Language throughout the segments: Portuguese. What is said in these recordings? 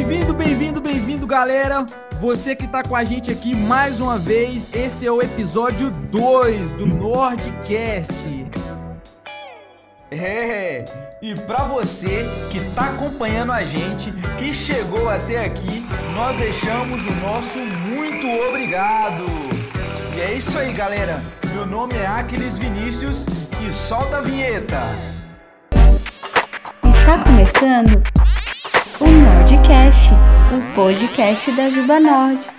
Bem-vindo, bem-vindo, bem-vindo, galera. Você que tá com a gente aqui mais uma vez, esse é o episódio 2 do Nordcast. É, e para você que tá acompanhando a gente, que chegou até aqui, nós deixamos o nosso muito obrigado. E é isso aí, galera. Meu nome é Aquiles Vinícius e solta a vinheta. Está começando o Nordcast, o podcast da Juba Nord.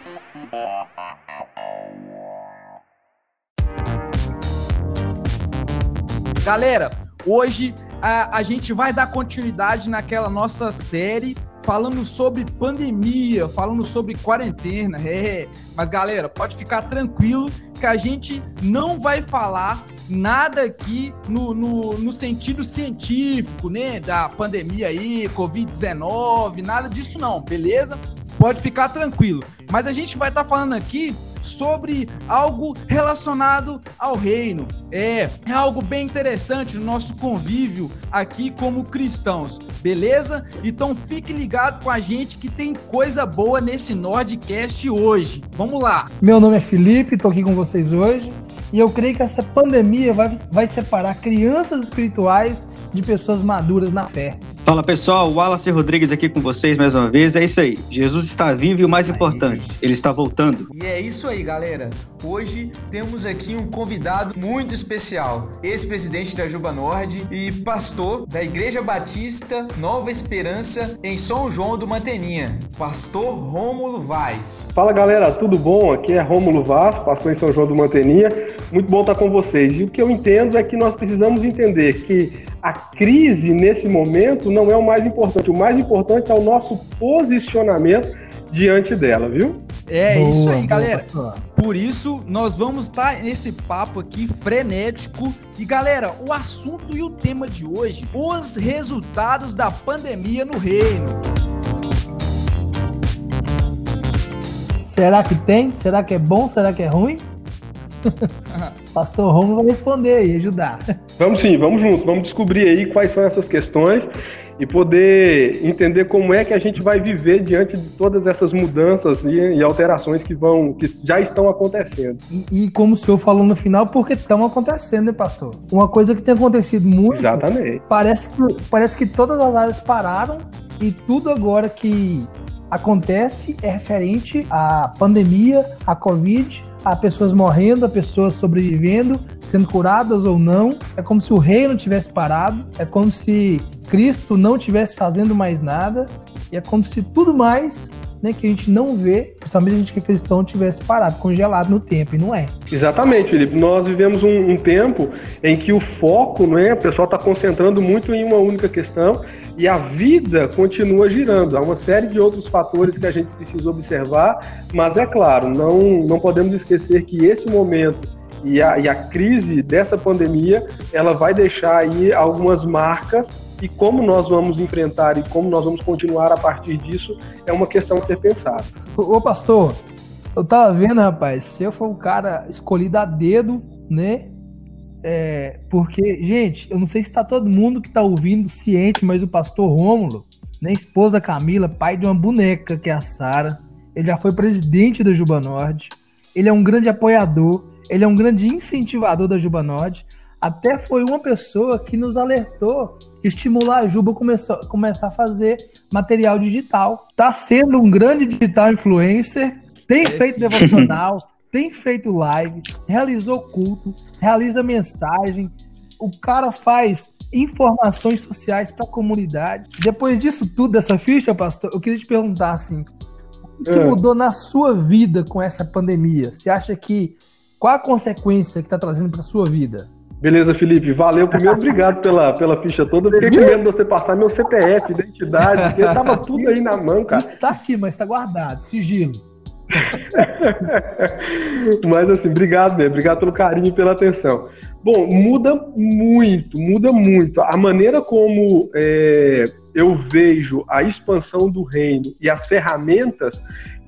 Galera, hoje a, a gente vai dar continuidade naquela nossa série falando sobre pandemia, falando sobre quarentena. É, mas galera, pode ficar tranquilo que a gente não vai falar nada aqui no, no, no sentido científico, né? Da pandemia aí, Covid-19, nada disso não, beleza? Pode ficar tranquilo. Mas a gente vai estar tá falando aqui sobre algo relacionado ao reino. É, é algo bem interessante no nosso convívio aqui como cristãos, beleza? Então fique ligado com a gente que tem coisa boa nesse Nordcast hoje. Vamos lá. Meu nome é Felipe, tô aqui com vocês hoje. E eu creio que essa pandemia vai, vai separar crianças espirituais de pessoas maduras na fé. Fala pessoal, Wallace Rodrigues aqui com vocês mais uma vez. É isso aí. Jesus está vivo e o mais importante, ele está voltando. E é isso aí, galera. Hoje temos aqui um convidado muito especial, ex-presidente da Juba Nord e pastor da Igreja Batista Nova Esperança em São João do Manteninha, pastor Rômulo Vaz. Fala galera, tudo bom? Aqui é Rômulo Vaz, pastor em São João do Manteninha. Muito bom estar com vocês. E o que eu entendo é que nós precisamos entender que a crise nesse momento não é o mais importante. O mais importante é o nosso posicionamento diante dela, viu? É boa, isso aí, galera. Boa. Por isso, nós vamos estar tá nesse papo aqui frenético. E galera, o assunto e o tema de hoje: os resultados da pandemia no reino. Será que tem? Será que é bom? Será que é ruim? Pastor Romo vai responder e ajudar. Vamos sim, vamos junto, vamos descobrir aí quais são essas questões e poder entender como é que a gente vai viver diante de todas essas mudanças e, e alterações que vão, que já estão acontecendo. E, e, como o senhor falou no final, porque estão acontecendo, né, pastor? Uma coisa que tem acontecido muito. Exatamente. Parece que, parece que todas as áreas pararam e tudo agora que acontece é referente à pandemia, à Covid, a pessoas morrendo, a pessoas sobrevivendo, sendo curadas ou não. É como se o reino tivesse parado, é como se Cristo não tivesse fazendo mais nada, e é como se tudo mais né, que a gente não vê, principalmente a gente que é cristão, tivesse parado, congelado no tempo, e não é. Exatamente, Felipe. Nós vivemos um, um tempo em que o foco, né, o pessoal está concentrando muito em uma única questão e a vida continua girando. Há uma série de outros fatores que a gente precisa observar, mas é claro, não, não podemos esquecer que esse momento e a, e a crise dessa pandemia, ela vai deixar aí algumas marcas e como nós vamos enfrentar e como nós vamos continuar a partir disso é uma questão a ser pensada. Ô pastor, eu tava vendo, rapaz, se eu for um cara escolhido a dedo, né? É, porque, gente, eu não sei se tá todo mundo que tá ouvindo ciente, mas o pastor Rômulo, né, esposa da Camila, pai de uma boneca que é a Sara, ele já foi presidente da Juba Nord, ele é um grande apoiador, ele é um grande incentivador da Juba Nord, até foi uma pessoa que nos alertou estimular a Juba a começar a fazer material digital. Tá sendo um grande digital influencer, tem é feito sim. devocional, tem feito live, realizou culto, realiza mensagem. O cara faz informações sociais para a comunidade. Depois disso tudo, dessa ficha, pastor, eu queria te perguntar assim: o que é. mudou na sua vida com essa pandemia? Você acha que qual a consequência que está trazendo para sua vida? Beleza, Felipe. Valeu. Primeiro, obrigado pela, pela ficha toda. Fiquei com medo de você passar meu CPF, identidade, porque estava tudo aí na mão, cara. Está aqui, mas está guardado. Sigilo. mas assim, obrigado mesmo. Obrigado pelo carinho e pela atenção. Bom, muda muito, muda muito. A maneira como é, eu vejo a expansão do reino e as ferramentas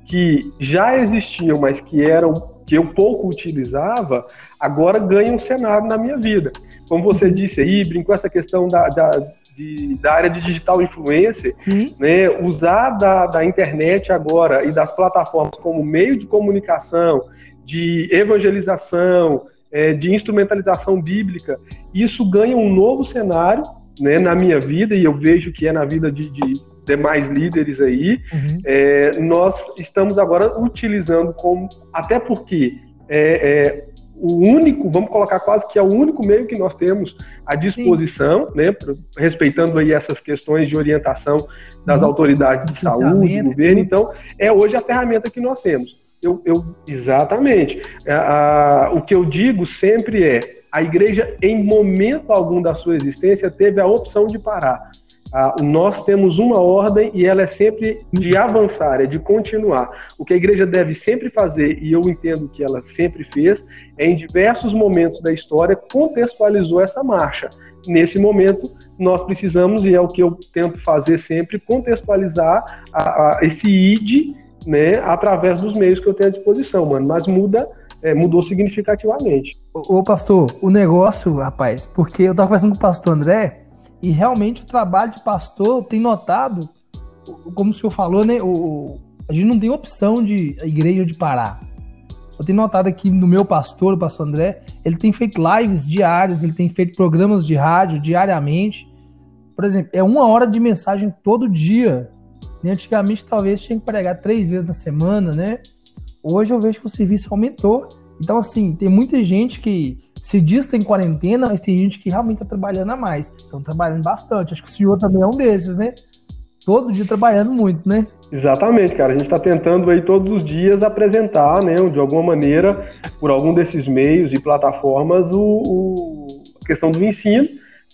que já existiam, mas que eram que eu pouco utilizava, agora ganha um cenário na minha vida. Como você disse aí, brincou essa questão da, da, de, da área de digital influencer, né, usar da, da internet agora e das plataformas como meio de comunicação, de evangelização, é, de instrumentalização bíblica, isso ganha um novo cenário né, na minha vida, e eu vejo que é na vida de, de demais líderes aí, uhum. é, nós estamos agora utilizando como, até porque é, é, o único, vamos colocar quase que é o único meio que nós temos à disposição, Sim. né, respeitando aí essas questões de orientação das uhum. autoridades de saúde, do governo, então é hoje a ferramenta que nós temos. Eu, eu exatamente. A, a, o que eu digo sempre é a igreja, em momento algum da sua existência, teve a opção de parar. Ah, nós temos uma ordem e ela é sempre de avançar, é de continuar. O que a igreja deve sempre fazer, e eu entendo que ela sempre fez, é em diversos momentos da história contextualizou essa marcha. Nesse momento, nós precisamos, e é o que eu tento fazer sempre, contextualizar a, a, esse ID né, através dos meios que eu tenho à disposição, mano. Mas muda é, mudou significativamente. Ô, ô, pastor, o negócio, rapaz, porque eu tava conversando com o pastor André e realmente o trabalho de pastor tem notado, como o senhor falou, né? O, a gente não tem opção de a igreja de parar. Eu tenho notado aqui no meu pastor, o pastor André, ele tem feito lives diárias, ele tem feito programas de rádio diariamente. Por exemplo, é uma hora de mensagem todo dia. Né? Antigamente, talvez tinha que pregar três vezes na semana, né? Hoje eu vejo que o serviço aumentou. Então, assim, tem muita gente que se diz que tem quarentena, mas tem gente que realmente está trabalhando a mais. Estão trabalhando bastante. Acho que o senhor também é um desses, né? Todo dia trabalhando muito, né? Exatamente, cara. A gente está tentando aí todos os dias apresentar, né, de alguma maneira, por algum desses meios e plataformas, o, o a questão do ensino,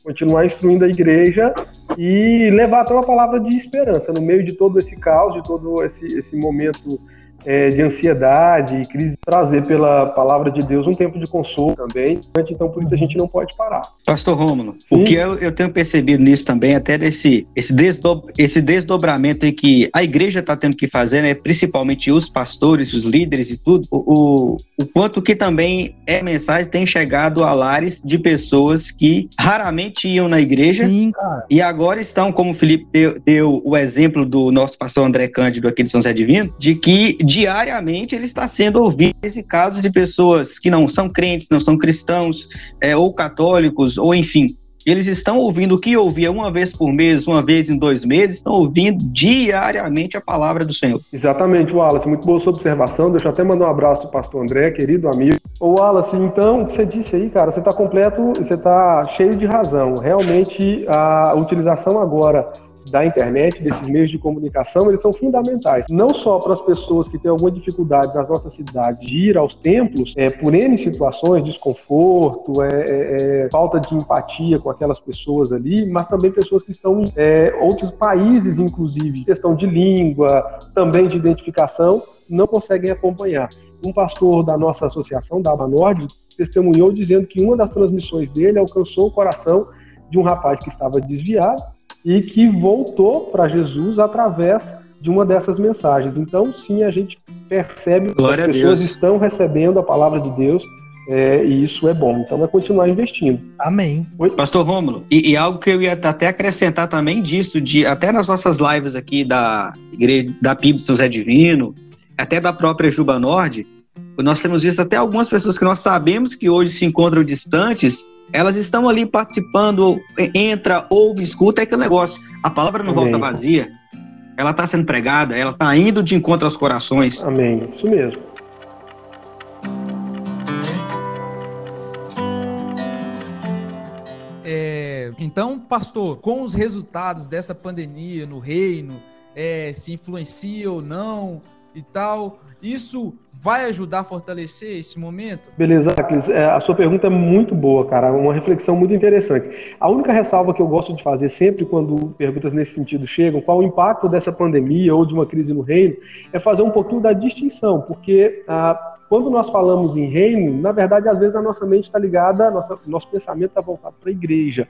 continuar instruindo a igreja e levar até uma palavra de esperança no meio de todo esse caos, de todo esse, esse momento é, de ansiedade, crise, trazer pela palavra de Deus um tempo de consolo também. Então, por isso a gente não pode parar. Pastor Rômulo, o que eu, eu, tenho percebido nisso também, até desse esse, desdob, esse desdobramento em que a igreja está tendo que fazer, né, principalmente os pastores, os líderes e tudo, o, o quanto que também é mensagem tem chegado a lares de pessoas que raramente iam na igreja Sim, e agora estão, como o Felipe deu, deu o exemplo do nosso pastor André Cândido aqui de São Zé Divino, de que diariamente ele está sendo ouvido esse caso de pessoas que não são crentes, não são cristãos, é, ou católicos, ou enfim, eles estão ouvindo o que ouvia uma vez por mês, uma vez em dois meses, estão ouvindo diariamente a palavra do Senhor. Exatamente, Wallace, muito boa sua observação. Deixa eu até mandar um abraço para o pastor André, querido amigo. Ô Wallace, então, o que você disse aí, cara, você está completo, você está cheio de razão. Realmente, a utilização agora da internet, desses meios de comunicação, eles são fundamentais. Não só para as pessoas que têm alguma dificuldade nas nossas cidades de ir aos templos, é, por N situações, desconforto, é, é, é falta de empatia com aquelas pessoas ali, mas também pessoas que estão em é, outros países, inclusive, questão de língua, também de identificação, não conseguem acompanhar. Um pastor da nossa associação, da Aba Nord, testemunhou dizendo que uma das transmissões dele alcançou o coração de um rapaz que estava desviado e que voltou para Jesus através de uma dessas mensagens. Então, sim, a gente percebe Glória que as pessoas estão recebendo a palavra de Deus é, e isso é bom. Então, é continuar investindo. Amém. Oi? Pastor Rômulo, e, e, algo que eu ia até acrescentar também disso, de até nas nossas lives aqui da igreja da PIB de São Zé Divino, até da própria Juba Nord, nós temos visto até algumas pessoas que nós sabemos que hoje se encontram distantes elas estão ali participando, entra, ouve, escuta, é aquele negócio. A palavra não Amém. volta vazia. Ela está sendo pregada, ela está indo de encontro aos corações. Amém. Isso mesmo. É, então, pastor, com os resultados dessa pandemia no reino, é, se influencia ou não e tal, isso vai ajudar a fortalecer esse momento? Beleza, Cris. É, a sua pergunta é muito boa, cara. Uma reflexão muito interessante. A única ressalva que eu gosto de fazer sempre quando perguntas nesse sentido chegam, qual o impacto dessa pandemia ou de uma crise no reino, é fazer um pouquinho da distinção, porque ah, quando nós falamos em reino, na verdade, às vezes a nossa mente está ligada, nossa, nosso pensamento está voltado para a igreja.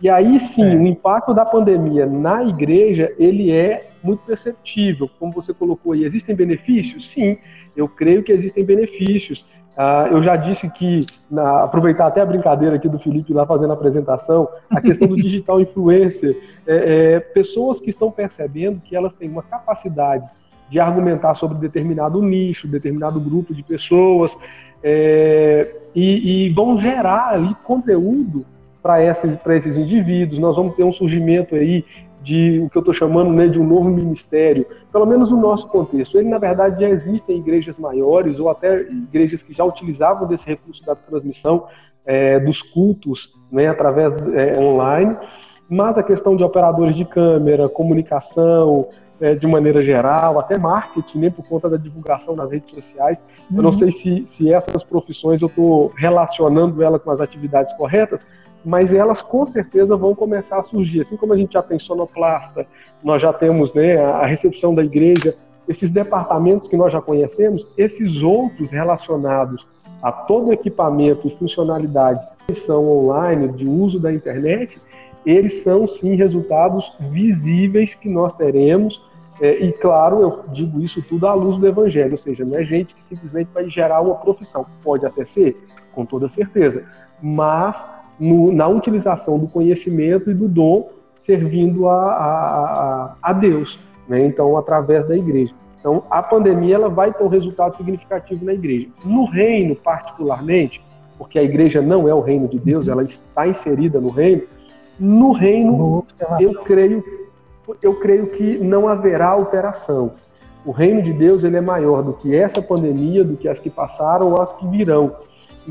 E aí sim, é. o impacto da pandemia na igreja, ele é muito perceptível. Como você colocou aí, existem benefícios? Sim, eu creio que existem benefícios. Uh, eu já disse que, na, aproveitar até a brincadeira aqui do Felipe lá fazendo a apresentação, a questão do digital influencer, é, é, pessoas que estão percebendo que elas têm uma capacidade de argumentar sobre determinado nicho, determinado grupo de pessoas, é, e, e, vão gerar ali conteúdo para esses indivíduos. Nós vamos ter um surgimento aí de o que eu estou chamando né, de um novo ministério, pelo menos no nosso contexto. Ele, na verdade, já existe em igrejas maiores ou até igrejas que já utilizavam desse recurso da transmissão é, dos cultos né, através é, online, mas a questão de operadores de câmera, comunicação, é, de maneira geral, até marketing, né, por conta da divulgação nas redes sociais. Eu não uhum. sei se, se essas profissões eu estou relacionando ela com as atividades corretas, mas elas com certeza vão começar a surgir. Assim como a gente já tem sonoplasta, nós já temos né, a recepção da igreja, esses departamentos que nós já conhecemos, esses outros relacionados a todo equipamento e funcionalidade que são online, de uso da internet, eles são sim resultados visíveis que nós teremos. É, e claro, eu digo isso tudo à luz do evangelho, ou seja, não é gente que simplesmente vai gerar uma profissão. Pode até ser, com toda certeza, mas no, na utilização do conhecimento e do dom servindo a, a, a Deus, né? então através da igreja. Então a pandemia ela vai ter um resultado significativo na igreja. No reino particularmente, porque a igreja não é o reino de Deus, ela está inserida no reino. No reino, eu creio, eu creio que não haverá alteração. O reino de Deus ele é maior do que essa pandemia, do que as que passaram ou as que virão.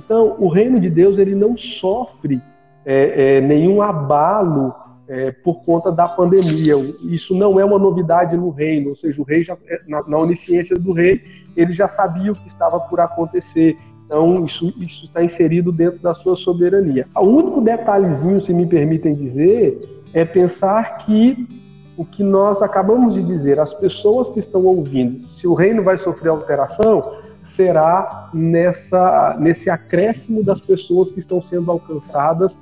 Então, o reino de Deus ele não sofre é, é, nenhum abalo é, por conta da pandemia. Isso não é uma novidade no reino, ou seja, o rei já, é, na, na onisciência do rei, ele já sabia o que estava por acontecer. Então, isso, está inserido dentro da sua soberania. O único detalhezinho, se me permitem dizer, é pensar que o que nós acabamos de dizer, as pessoas que estão ouvindo, se o reino vai sofrer alteração, será nessa, nesse acréscimo das pessoas que estão sendo alcançadas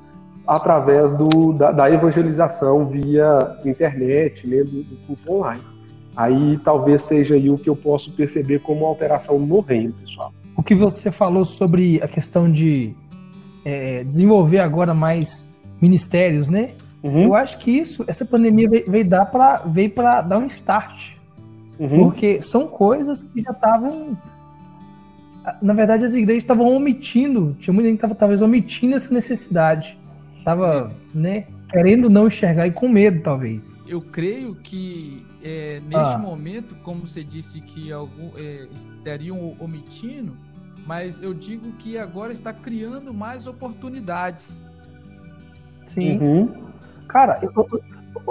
através do, da, da evangelização via internet, né, do, do culto online. Aí talvez seja aí o que eu posso perceber como alteração no reino, pessoal. O que você falou sobre a questão de é, desenvolver agora mais ministérios, né? Uhum. Eu acho que isso, essa pandemia veio, veio dar para veio para dar um start, uhum. porque são coisas que já estavam na verdade, as igrejas estavam omitindo, tinha muita gente que estava talvez omitindo essa necessidade. Estava, né, querendo não enxergar e com medo, talvez. Eu creio que é, neste ah. momento, como você disse que algum, é, estariam omitindo, mas eu digo que agora está criando mais oportunidades. Sim. Uhum. Cara, eu, eu,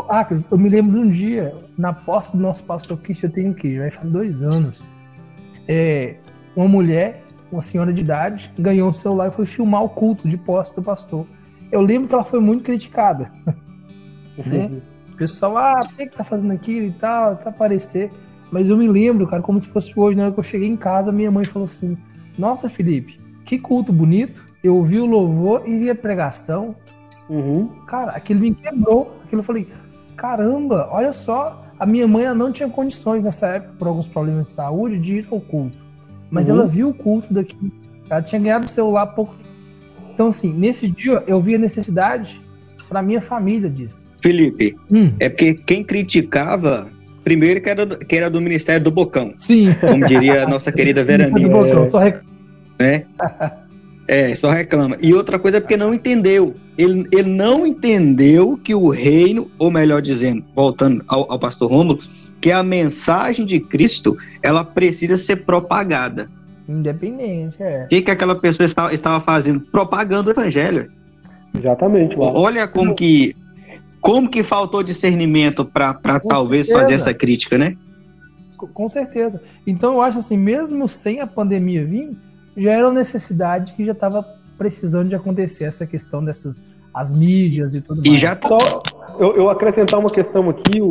ah, eu me lembro de um dia, na posse do nosso pastor Kish, eu tenho que vai fazer dois anos. É, uma mulher, uma senhora de idade, ganhou um celular e foi filmar o culto de posse do pastor. Eu lembro que ela foi muito criticada. né? O pessoal, ah, por que, que tá fazendo aquilo e tal, pra aparecer. Mas eu me lembro, cara, como se fosse hoje, na hora que eu cheguei em casa, minha mãe falou assim: Nossa, Felipe, que culto bonito. Eu ouvi o louvor e vi a pregação. Uhum. Cara, aquilo me quebrou. Aquilo eu falei: Caramba, olha só. A minha mãe não tinha condições nessa época, por alguns problemas de saúde, de ir ao culto. Mas uhum. ela viu o culto daqui. Ela tinha ganhado o celular há pouco. Então, assim, nesse dia eu vi a necessidade para minha família disso. Felipe, hum. é porque quem criticava, primeiro que era, do, que era do Ministério do Bocão. Sim. Como diria a nossa querida Verandinha. Do Bocão, só rec... né? É, só reclama. E outra coisa é porque não entendeu. Ele, ele não entendeu que o reino, ou melhor dizendo, voltando ao, ao pastor Rômulo, que a mensagem de Cristo ela precisa ser propagada. Independente, é. O que, que aquela pessoa estava, estava fazendo? Propagando o evangelho. Exatamente. Mano. Olha como que como que faltou discernimento para talvez certeza. fazer essa crítica, né? Com certeza. Então eu acho assim, mesmo sem a pandemia vir, já era uma necessidade que já estava precisando de acontecer essa questão dessas as mídias e tudo e mais. E já só eu, eu, acrescentar uma questão aqui, o,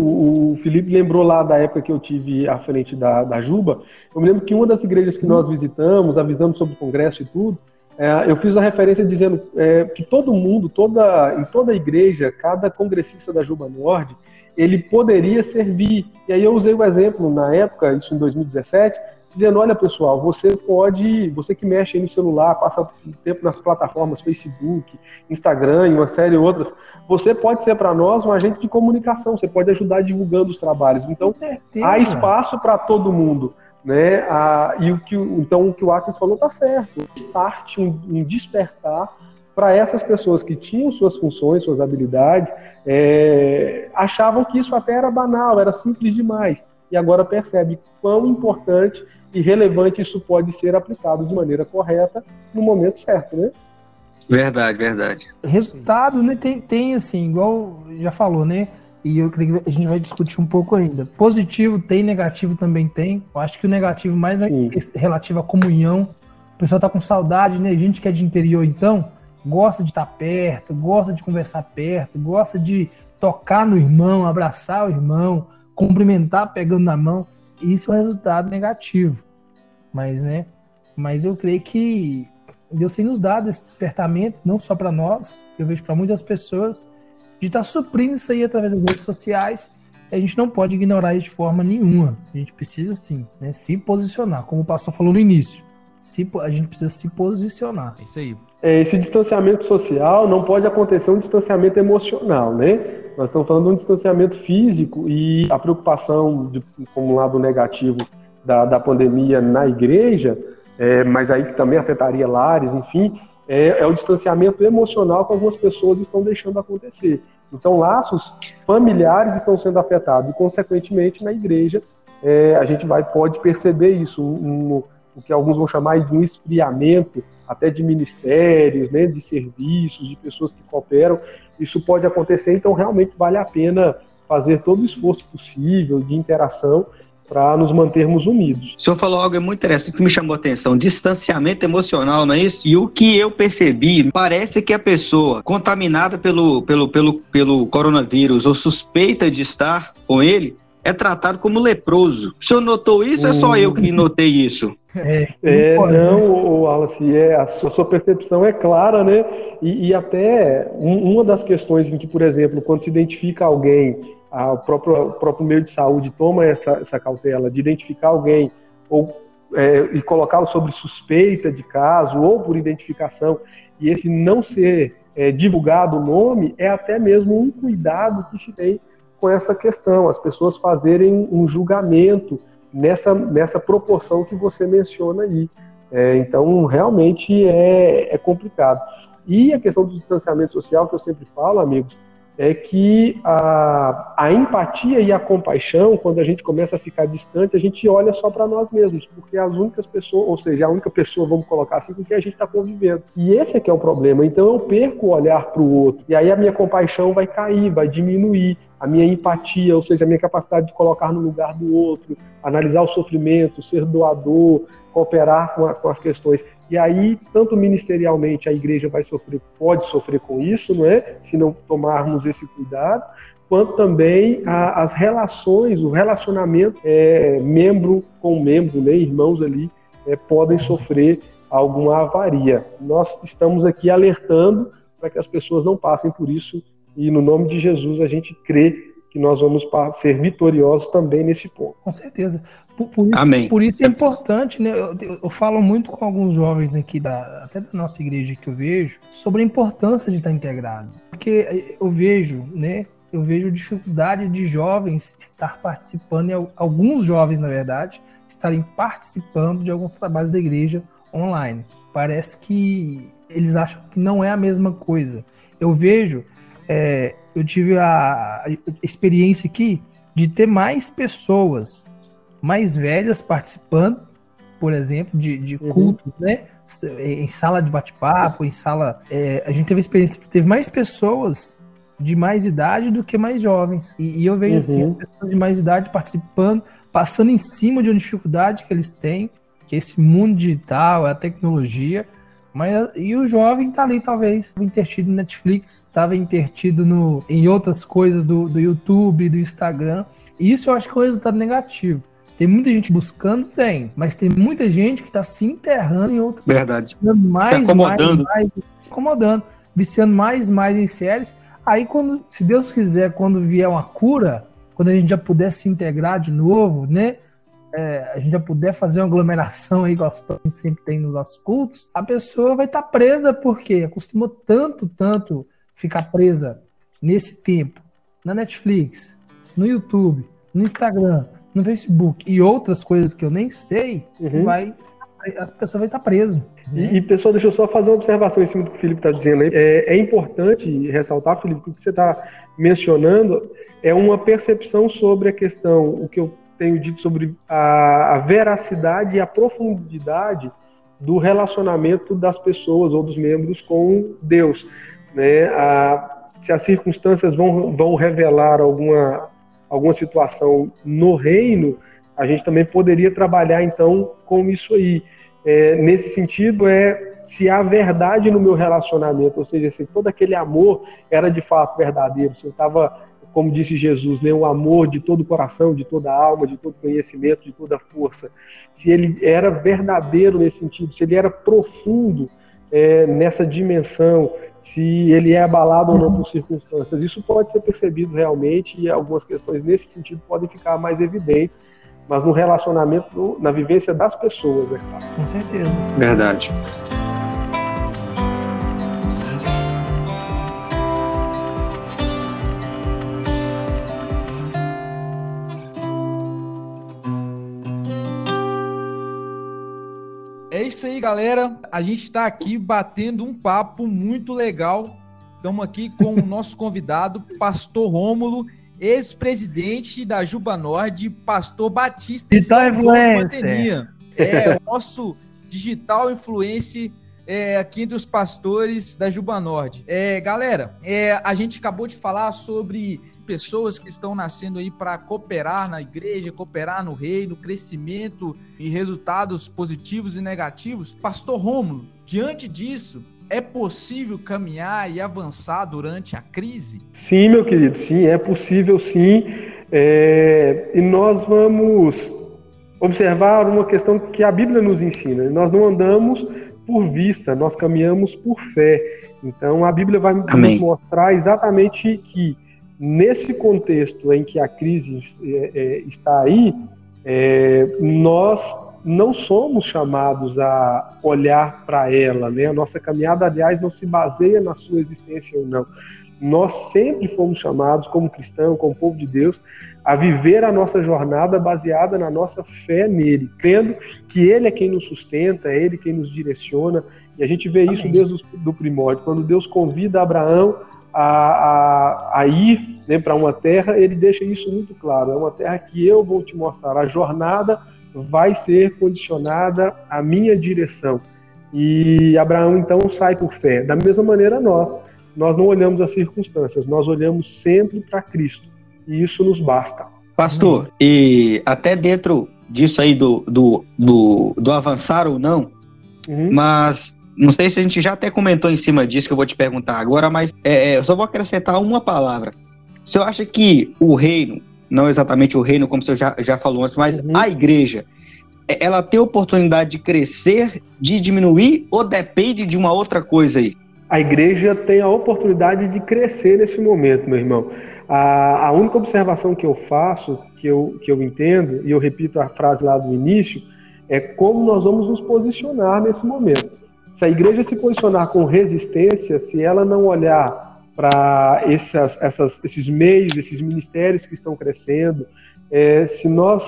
o, Felipe lembrou lá da época que eu tive à frente da, da Juba. Eu me lembro que uma das igrejas que nós visitamos, avisando sobre o congresso e tudo, é, eu fiz a referência dizendo é, que todo mundo, toda, em toda a igreja, cada congressista da Juba Nord, ele poderia servir. E aí eu usei o exemplo na época, isso em 2017, dizendo, olha pessoal, você pode, você que mexe no celular, passa tempo nas plataformas Facebook, Instagram e uma série de outras, você pode ser para nós um agente de comunicação, você pode ajudar divulgando os trabalhos. Então, há espaço para todo mundo. Né? Ah, e o que, então, o que o Atkins falou está certo. Start, um, um despertar para essas pessoas que tinham suas funções, suas habilidades, é, achavam que isso até era banal, era simples demais. E agora percebe quão importante e relevante isso pode ser aplicado de maneira correta no momento certo, né? Verdade, verdade. Resultado, né, tem, tem assim, igual já falou, né? E eu creio que a gente vai discutir um pouco ainda. Positivo tem, negativo também tem. Eu acho que o negativo mais é relativo à comunhão. O pessoal tá com saudade, né? Gente que é de interior, então, gosta de estar perto, gosta de conversar perto, gosta de tocar no irmão, abraçar o irmão, cumprimentar pegando na mão. Isso é um resultado negativo. Mas, né? Mas eu creio que Deus tem nos dado esse despertamento, não só para nós, eu vejo para muitas pessoas, de estar tá suprindo isso aí através das redes sociais. a gente não pode ignorar isso de forma nenhuma. A gente precisa sim, né, se posicionar, como o pastor falou no início. Se, a gente precisa se posicionar. É isso aí é, esse distanciamento social não pode acontecer um distanciamento emocional, né? Nós estamos falando de um distanciamento físico e a preocupação, de, como lado negativo da, da pandemia na igreja, é, mas aí também afetaria lares, enfim, é, é, o distanciamento emocional que algumas pessoas estão deixando acontecer. Então, laços familiares estão sendo afetados e, consequentemente, na igreja, é, a gente vai pode perceber isso, um, um, o que alguns vão chamar de um esfriamento até de ministérios, né, de serviços, de pessoas que cooperam. Isso pode acontecer, então realmente vale a pena fazer todo o esforço possível de interação para nos mantermos unidos. O senhor falou algo muito interessante que me chamou a atenção: distanciamento emocional, não é isso? E o que eu percebi, parece que a pessoa contaminada pelo, pelo, pelo, pelo coronavírus ou suspeita de estar com ele é tratado como leproso. O senhor notou isso ou é só eu que notei isso? É, é não, Wallace, é, a sua, a sua, percepção é clara, né? E, e até um, uma das questões em que, por exemplo, quando se identifica alguém, a, o, próprio, o próprio meio de saúde toma essa, essa cautela de identificar alguém ou é, e colocá-lo sobre suspeita de caso ou por identificação, e esse não ser é, divulgado o nome, é até mesmo um cuidado que se tem com essa questão, as pessoas fazerem um julgamento nessa, nessa proporção que você menciona aí. É, então, realmente é, é complicado. E a questão do distanciamento social, que eu sempre falo, amigos, é que a, a empatia e a compaixão, quando a gente começa a ficar distante, a gente olha só para nós mesmos, porque as únicas pessoas, ou seja, a única pessoa, vamos colocar assim, com quem a gente está convivendo. E esse é que é o problema. Então eu perco o olhar para o outro, e aí a minha compaixão vai cair, vai diminuir a minha empatia, ou seja, a minha capacidade de colocar no lugar do outro, analisar o sofrimento, ser doador, cooperar com, a, com, as questões. E aí, tanto ministerialmente, a igreja vai sofrer, pode sofrer com isso, não é? Se não tomarmos esse cuidado, quanto também a, as relações, o relacionamento é, membro com membro, né? Irmãos ali é, podem sofrer alguma avaria. Nós estamos aqui alertando para que as pessoas não passem por isso e no nome de Jesus a gente crê que nós vamos ser vitoriosos também nesse ponto. Com certeza. Por, por, Amém. Por isso é importante, né? Eu, eu, falo muito com alguns jovens aqui, da, até da nossa igreja que eu vejo, sobre a importância de estar integrado. Porque eu vejo, né? Eu vejo dificuldade de jovens estar participando, alguns jovens, na verdade, estarem participando de alguns trabalhos da igreja online. Parece que eles acham que não é a mesma coisa. Eu vejo é, eu tive a experiência aqui de ter mais pessoas mais velhas participando, por exemplo, de, de uhum. cultos, né? Em sala de bate-papo, em sala. É, a gente teve experiência, teve mais pessoas de mais idade do que mais jovens. E, e eu vejo assim, uhum. assim, pessoas de mais idade participando, passando em cima de uma dificuldade que eles têm, que é esse mundo digital, a tecnologia, mas e o jovem tá ali, talvez, intertido no Netflix, estava intertido no, em outras coisas do, do YouTube, do Instagram. E isso eu acho que é um resultado negativo. Tem muita gente buscando, tem, mas tem muita gente que está se enterrando em outras Verdade. Mais, se acomodando. Mais, mais, se acomodando, viciando mais mais em séries. Aí, quando, se Deus quiser, quando vier uma cura, quando a gente já puder se integrar de novo, né? É, a gente já puder fazer uma aglomeração aí, igual a gente sempre tem nos nossos cultos, a pessoa vai estar tá presa porque acostumou tanto, tanto ficar presa nesse tempo na Netflix, no YouTube, no Instagram, no Facebook e outras coisas que eu nem sei, uhum. vai a pessoa vai estar presa. Né? E, e, pessoal, deixa eu só fazer uma observação em cima do que o Felipe está dizendo aí. É, é, importante ressaltar, Felipe, que o que você está mencionando é uma percepção sobre a questão, o que eu tenho dito sobre a, a veracidade e a profundidade do relacionamento das pessoas ou dos membros com Deus. Né? A, se as circunstâncias vão, vão revelar alguma, alguma situação no reino, a gente também poderia trabalhar então com isso aí. É, nesse sentido, é se há verdade no meu relacionamento, ou seja, se todo aquele amor era de fato verdadeiro, se eu estava como disse Jesus, né, o amor de todo o coração, de toda a alma, de todo conhecimento, de toda força, se ele era verdadeiro nesse sentido, se ele era profundo é, nessa dimensão, se ele é abalado ou não por circunstâncias, isso pode ser percebido realmente e algumas questões nesse sentido podem ficar mais evidentes, mas no relacionamento, na vivência das pessoas, é claro. Com certeza. Verdade. Isso aí, galera. A gente está aqui batendo um papo muito legal. Estamos aqui com o nosso convidado, Pastor Rômulo, ex-presidente da Juba Nord, Pastor Batista Digital Influencer. É, o nosso digital influencer é, aqui entre os pastores da Juba Nord. É, galera, é, a gente acabou de falar sobre pessoas que estão nascendo aí para cooperar na igreja, cooperar no reino, crescimento e resultados positivos e negativos. Pastor Rômulo, diante disso, é possível caminhar e avançar durante a crise? Sim, meu querido, sim, é possível sim. É... e nós vamos observar uma questão que a Bíblia nos ensina. Nós não andamos por vista, nós caminhamos por fé. Então a Bíblia vai Amém. nos mostrar exatamente que nesse contexto em que a crise é, é, está aí, é, nós não somos chamados a olhar para ela, né? A nossa caminhada, aliás, não se baseia na sua existência ou não. Nós sempre fomos chamados, como cristão, como povo de Deus, a viver a nossa jornada baseada na nossa fé nele, crendo que ele é quem nos sustenta, é ele quem nos direciona. E a gente vê Amém. isso desde o primórdio, quando Deus convida Abraão a, a, a ir né, para uma terra, ele deixa isso muito claro. É uma terra que eu vou te mostrar. A jornada vai ser condicionada à minha direção. E Abraão então sai por fé. Da mesma maneira nós, nós não olhamos as circunstâncias, nós olhamos sempre para Cristo. E isso nos basta. Pastor, e até dentro disso aí do, do, do, do avançar ou não, uhum. mas não sei se a gente já até comentou em cima disso que eu vou te perguntar agora, mas é, é, eu só vou acrescentar uma palavra. O senhor acha que o reino, não exatamente o reino, como o senhor já, já falou antes, mas uhum. a igreja, é, ela tem oportunidade de crescer, de diminuir, ou depende de uma outra coisa aí? A igreja tem a oportunidade de crescer nesse momento, meu irmão. A, a única observação que eu faço, que eu, que eu entendo, e eu repito a frase lá do início, é como nós vamos nos posicionar nesse momento. Se a igreja se posicionar com resistência, se ela não olhar para esses meios, esses ministérios que estão crescendo, é, se nós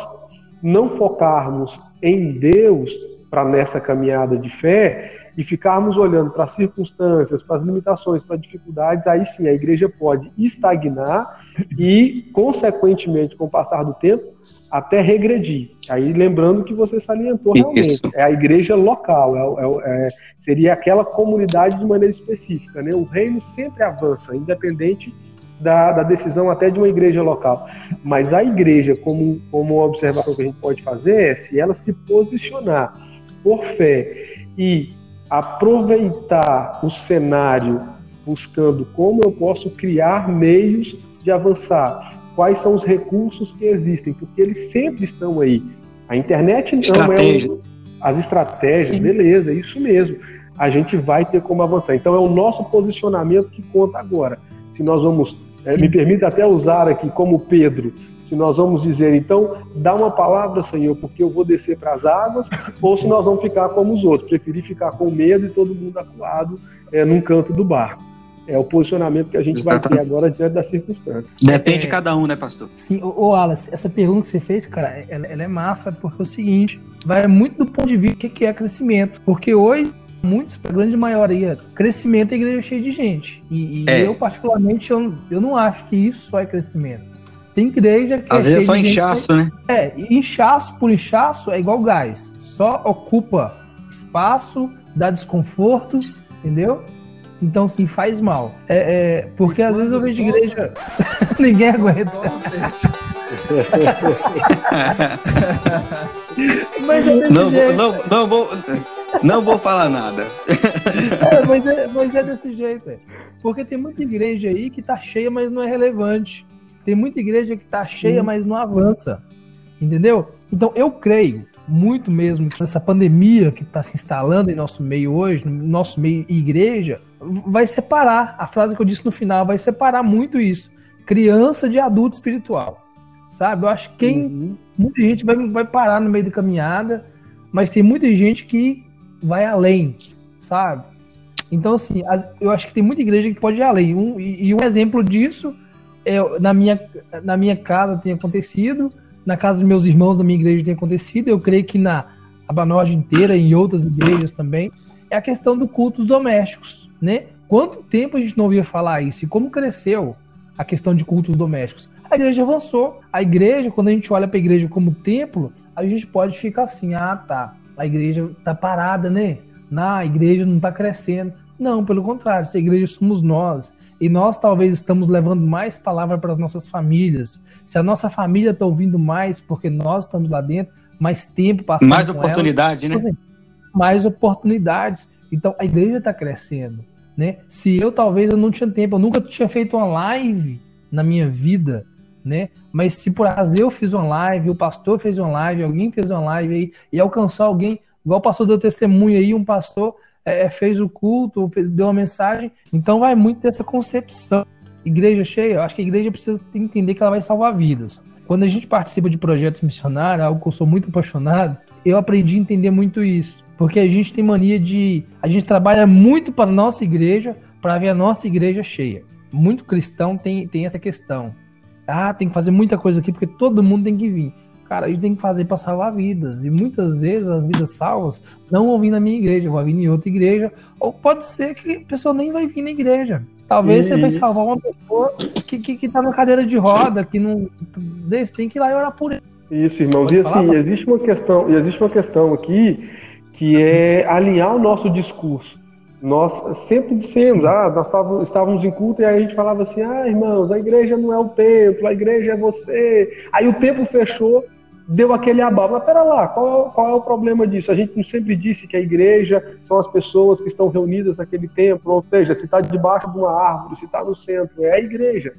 não focarmos em Deus para nessa caminhada de fé e ficarmos olhando para as circunstâncias, para as limitações, para as dificuldades, aí sim a igreja pode estagnar e, consequentemente, com o passar do tempo, até regredir. Aí lembrando que você salientou realmente, Isso. é a igreja local, é, é, é, seria aquela comunidade de maneira específica. Né? O reino sempre avança, independente da, da, decisão até de uma igreja local. Mas a igreja, como, como uma observação que a gente pode fazer, é se ela se posicionar por fé e aproveitar o cenário buscando como eu posso criar meios de avançar, quais são os recursos que existem, porque eles sempre estão aí. A internet não Estratégia. é um, as estratégias, Sim. beleza, isso mesmo. A gente vai ter como avançar. Então é o nosso posicionamento que conta agora. Se nós vamos, é, me permita até usar aqui como Pedro, Se nós vamos dizer, então, dá uma palavra, Senhor, porque eu vou descer para as águas, ou se nós vamos ficar como os outros, preferir ficar com medo e todo mundo acuado é, num canto do barco. É o posicionamento que a gente vai ter agora diante das circunstâncias. Depende é, de cada um, né, pastor? Sim, ô, ô Alas, essa pergunta que você fez, cara, ela, ela, é massa, porque é o seguinte, vai muito do ponto de vista do que é crescimento. Porque hoje, muitos, a grande maioria, crescimento é igreja cheia de gente. E, e é. eu, particularmente, eu, eu não acho que isso só é crescimento. Tem igreja que Às é vezes é só inchaço, gente, né? É, inchaço por inchaço é igual gás. Só ocupa espaço, dá desconforto, entendeu? Então, sim, faz mal. É, é porque às vezes eu vejo igreja. Ninguém aguenta. mas é não, vou, não, não, vou, não vou falar nada. É, mas, é, mas é desse jeito. É. Porque tem muita igreja aí que tá cheia, mas não é relevante. Tem muita igreja que tá cheia, hum. mas não avança. Entendeu? Então eu creio muito mesmo que essa pandemia que está se instalando em nosso meio hoje, no nosso meio igreja, vai separar. A frase que eu disse no final vai separar muito isso. Criança de adulto espiritual. Sabe? Eu acho que quem, uhum. muita gente vai, vai parar no meio da caminhada, mas tem muita gente que vai além, sabe? Então, assim, eu acho que tem muita igreja que pode ir além. Um, e, e um exemplo disso é, na, minha, na minha casa tem acontecido na casa dos meus irmãos da minha igreja tem acontecido, eu creio que na Abanorte inteira e em outras igrejas também, é a questão do cultos domésticos, né? Quanto tempo a gente não ouvia falar isso e como cresceu a questão de cultos domésticos? A igreja avançou. A igreja, quando a gente olha para a igreja como templo, a gente pode ficar assim: ah, tá, a igreja tá parada, né? Na a igreja não está crescendo. Não, pelo contrário, essa igreja somos nós. E nós talvez estamos levando mais palavra para as nossas famílias. Se a nossa família está ouvindo mais, porque nós estamos lá dentro, mais tempo passando Mais oportunidade, elas, né? Mais oportunidades. Então a igreja está crescendo, né? Se eu talvez eu não tinha tempo, eu nunca tinha feito uma live na minha vida, né? Mas se por acaso eu fiz uma live, o pastor fez uma live, alguém fez uma live aí e alcançar alguém, igual o pastor deu testemunho aí, um pastor é, é, fez o culto, fez, deu uma mensagem. Então vai muito dessa concepção. Igreja cheia, eu acho que a igreja precisa entender que ela vai salvar vidas. Quando a gente participa de projetos missionários, algo que eu sou muito apaixonado, eu aprendi a entender muito isso. Porque a gente tem mania de. A gente trabalha muito para a nossa igreja, para ver a nossa igreja cheia. Muito cristão tem, tem essa questão. Ah, tem que fazer muita coisa aqui porque todo mundo tem que vir. Cara, a gente tem que fazer para salvar vidas. E muitas vezes as vidas salvas não vão vir na minha igreja, vão vir em outra igreja. Ou pode ser que a pessoa nem vai vir na igreja. Talvez e... você vai salvar uma pessoa que, que, que tá na cadeira de roda, que não. Desse, tem que ir lá e orar por ele. Isso, irmãos. E assim, existe uma questão, existe uma questão aqui que é alinhar o nosso discurso. Nós sempre dissemos, ah, nós estávamos em culto e a gente falava assim, ah, irmãos, a igreja não é o templo, a igreja é você. Aí o templo fechou, deu aquele abalo. Mas pera lá, qual, qual, é o problema disso? A gente não sempre disse que a igreja são as pessoas que estão reunidas naquele templo, ou seja, se está debaixo de uma árvore, se está no centro, é a igreja.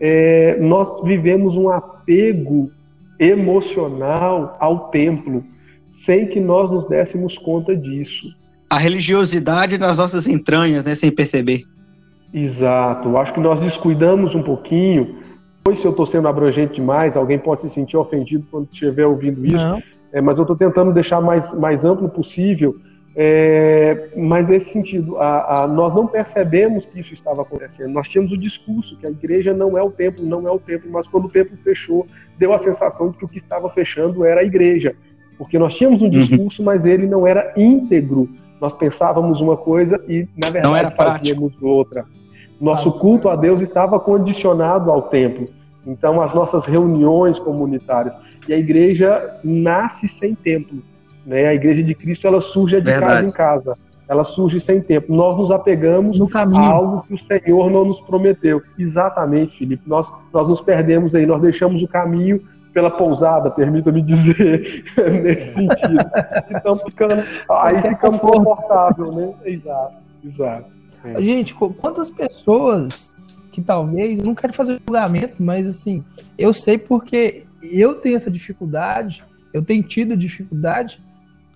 É, nós vivemos um apego emocional ao templo, sem que nós nos dessemos conta disso. A religiosidade nas nossas entranhas, né, sem perceber. Exato. Acho que nós descuidamos um pouquinho se eu estou sendo abrangente demais, alguém pode se sentir ofendido quando estiver ouvindo isso, é, mas eu estou tentando deixar mais, mais amplo possível. É, mas nesse sentido, a, a, nós não percebemos que isso estava acontecendo. Nós tínhamos o discurso que a igreja não é o templo, não é o templo, mas quando o templo fechou, deu a sensação de que o que estava fechando era a igreja, porque nós tínhamos um uhum. discurso, uhum. mas ele não era íntegro. Nós pensávamos uma coisa e na verdade fazíamos outra. Nosso culto a Deus estava condicionado ao templo. Então, as nossas reuniões comunitárias. E a igreja nasce sem templo. Né? A igreja de Cristo ela surge de Verdade. casa em casa. Ela surge sem tempo. Nós nos apegamos a algo que o Senhor não nos prometeu. Exatamente, Felipe. Nós, nós nos perdemos aí, nós deixamos o caminho pela pousada, permita-me dizer, nesse sentido. Então, ficando, aí ficamos confortável, né? Exato, exato. É. Gente, quantas pessoas que talvez, eu não quero fazer julgamento, mas assim, eu sei porque eu tenho essa dificuldade, eu tenho tido dificuldade,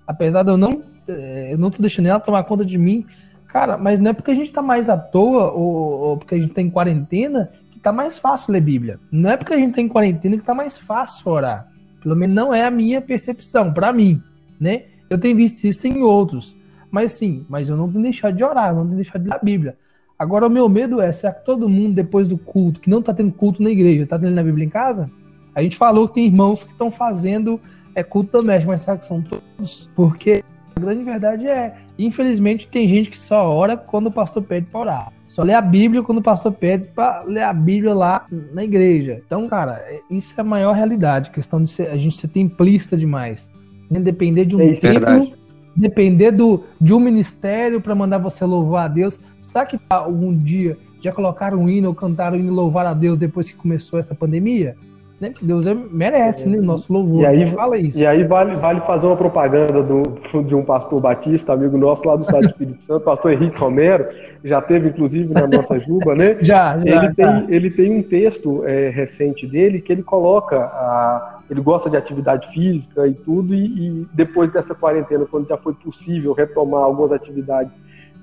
apesar de eu não, eh, eu não tô deixando ela tomar conta de mim, cara, mas não é porque a gente tá mais à toa ou, ou porque a gente tá em quarentena tá mais fácil ler Bíblia. Não é porque a gente tem quarentena que tá mais fácil orar. Pelo menos não é a minha percepção, para mim, né? Eu tenho visto isso em outros. Mas sim, mas eu não tenho deixado de orar, não tenho deixado de ler a Bíblia. Agora, o meu medo é, será que todo mundo, depois do culto, que não tá tendo culto na igreja, tá tendo a Bíblia em casa? A gente falou que tem irmãos que estão fazendo é, culto doméstico, mas será que são todos? Porque a grande verdade é, infelizmente, tem gente que só ora quando o pastor pede para orar. Só lê a Bíblia quando o pastor pede para ler a Bíblia lá na igreja. Então, cara, é, isso é a maior realidade. A questão de ser, a gente ser templista demais. Depender de um é templo, depender do, de um ministério para mandar você louvar a Deus. Será que algum dia já colocaram um hino ou cantaram um hino louvar a Deus depois que começou essa pandemia? Né? Deus é, merece, né? Nosso louvor. E aí, fala isso. E aí vale, vale fazer uma propaganda do, de um pastor batista, amigo nosso lá do Estado do Espírito Santo, pastor Henrique Romero, já teve inclusive na nossa Juba, né? já, já. Ele, Tem, ele tem um texto é, recente dele que ele coloca a. Ele gosta de atividade física e tudo, e, e depois dessa quarentena, quando já foi possível retomar algumas atividades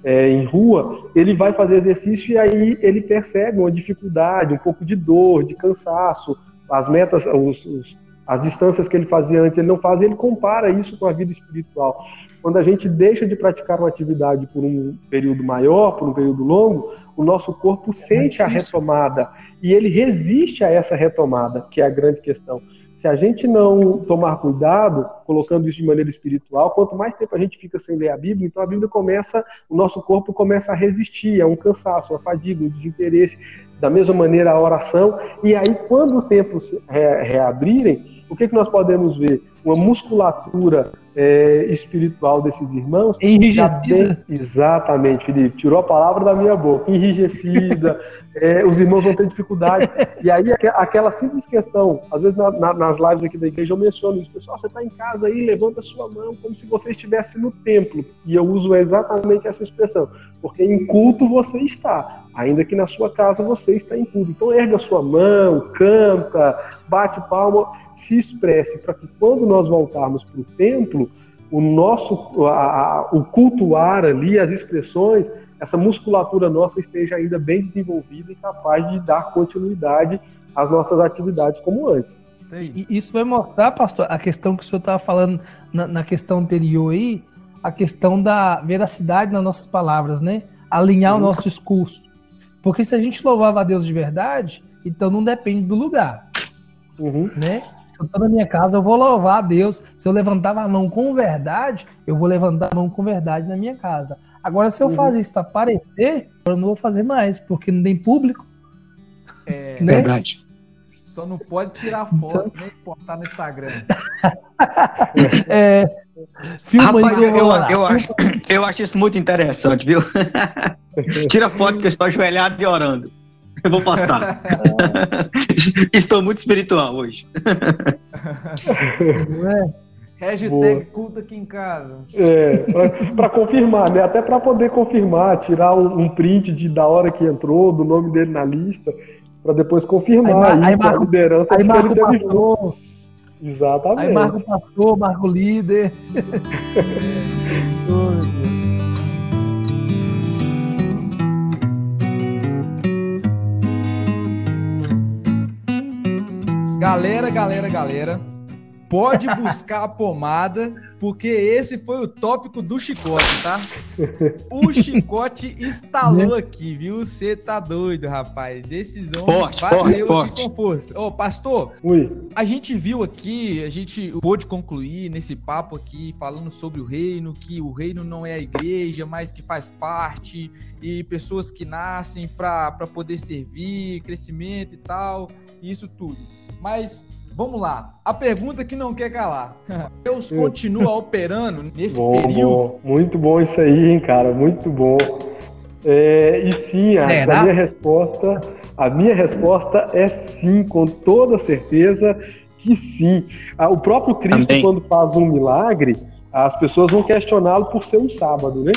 é, em rua, ele vai fazer exercício e aí ele percebe uma dificuldade, um pouco de dor, de cansaço, as metas, os, os, as distâncias que ele fazia antes, ele não faz, ele compara isso com a vida espiritual. Quando a gente deixa de praticar uma atividade por um período maior, por um período longo, o nosso corpo sente a retomada e ele resiste a essa retomada, que é a grande questão. Se a gente não tomar cuidado, colocando isso de maneira espiritual, quanto mais tempo a gente fica sem ler a Bíblia, então a Bíblia começa, o nosso corpo começa a resistir, é um cansaço, uma fadiga, um desinteresse. Da mesma maneira a oração. E aí, quando os templos re reabrirem, o que, que nós podemos ver? Uma musculatura é, espiritual desses irmãos. Enrijecida. Exatamente, Felipe. Tirou a palavra da minha boca. Enrijecida. é, os irmãos vão ter dificuldade. E aí, aquela simples questão, às vezes na, na, nas lives aqui da igreja eu menciono isso. Pessoal, você está em casa aí, levanta a sua mão como se você estivesse no templo. E eu uso exatamente essa expressão. Porque em culto você está ainda que na sua casa você está em culto. Então erga sua mão, canta, bate palma, se expresse para que quando nós voltarmos para o templo, o nosso, a, a, o cultuar ali, as expressões, essa musculatura nossa esteja ainda bem desenvolvida e capaz de dar continuidade às nossas atividades como antes. E isso vai mostrar, pastor, a questão que o senhor estava falando na, na, questão anterior aí, a questão da veracidade nas nossas palavras, né? Alinhar Sim. o nosso discurso. Porque se a gente louvava a Deus de verdade, então não depende do lugar. Uhum. Né? Se eu estou na minha casa, eu vou louvar a Deus. Se eu levantava a mão com verdade, eu vou levantar a mão com verdade na minha casa. Agora, se eu uhum. fazer isso para aparecer, eu não vou fazer mais, porque não tem público. É né? verdade. Só não pode tirar foto então... nem postar no Instagram. é, filma Rapaz, eu, eu, eu, acho, eu acho isso muito interessante, viu? Tira foto que eu estou ajoelhado e orando. Eu vou postar. estou muito espiritual hoje. É? Hashtag Boa. culto aqui em casa. É, para confirmar, né? Até para poder confirmar, tirar um, um, print de, da hora que entrou, do nome dele na lista, para depois confirmar aí, aí, aí marca, a liderança aí marca que ele pastor, Exatamente. Aí marca o pastor, marca o líder. Galera, galera, galera, pode buscar a pomada, porque esse foi o tópico do chicote, tá? O chicote instalou aqui, viu? Você tá doido, rapaz. Esses homens bateu aqui com força. Ô, pastor, Oi. a gente viu aqui, a gente pôde concluir nesse papo aqui, falando sobre o reino, que o reino não é a igreja, mas que faz parte, e pessoas que nascem para poder servir, crescimento e tal, isso tudo. Mas Vamos lá. A pergunta que não quer calar. Deus continua operando nesse bom, período? Bom. Muito bom isso aí, hein, cara. Muito bom. É, e sim, a, é, a minha resposta, a minha resposta é sim, com toda certeza que sim. Ah, o próprio Cristo, Também. quando faz um milagre, as pessoas vão questioná-lo por ser um sábado, né?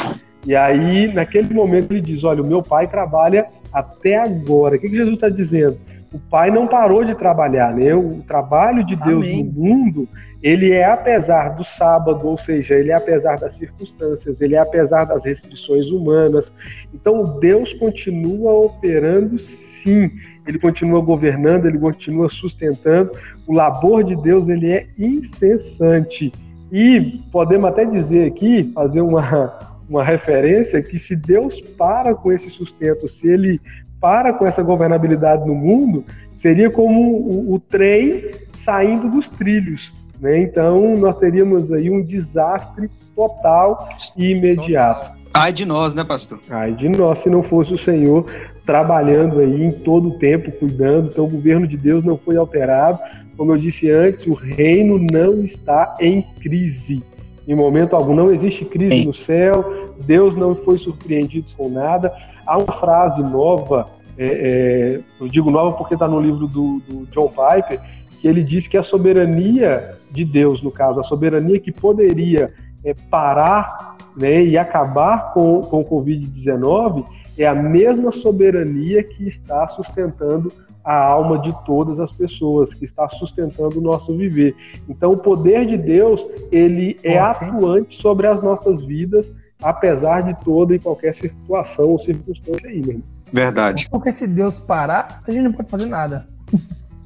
E aí, naquele momento, ele diz: Olha, o meu pai trabalha até agora. O que, que Jesus está dizendo? O pai não parou de trabalhar, né? O trabalho de Deus Amém. no mundo, ele é apesar do sábado, ou seja, ele é apesar das circunstâncias, ele é apesar das restrições humanas. Então, Deus continua operando sim. ele continua governando, ele continua sustentando. O labor de Deus ele é incessante. E podemos até dizer aqui, fazer uma, uma referência, que se Deus para com esse sustento, se ele para com essa governabilidade no mundo, seria como o, o trem saindo dos trilhos. Né? Então, nós teríamos aí um desastre total e imediato. Ai de nós, né, pastor? Ai de nós, se não fosse o Senhor trabalhando aí em todo o tempo, cuidando. Então, o governo de Deus não foi alterado. Como eu disse antes, o reino não está em crise. Em momento algum, não existe crise Sim. no céu, Deus não foi surpreendido com nada. Há uma frase nova, é, é, eu digo nova porque está no livro do, do John Piper, que ele diz que a soberania de Deus, no caso, a soberania que poderia é, parar né, e acabar com, com o Covid-19, é a mesma soberania que está sustentando a alma de todas as pessoas, que está sustentando o nosso viver. Então, o poder de Deus, ele é atuante sobre as nossas vidas, apesar de toda e qualquer situação ou circunstância aí? Verdade. Porque se Deus parar, a gente não pode fazer nada.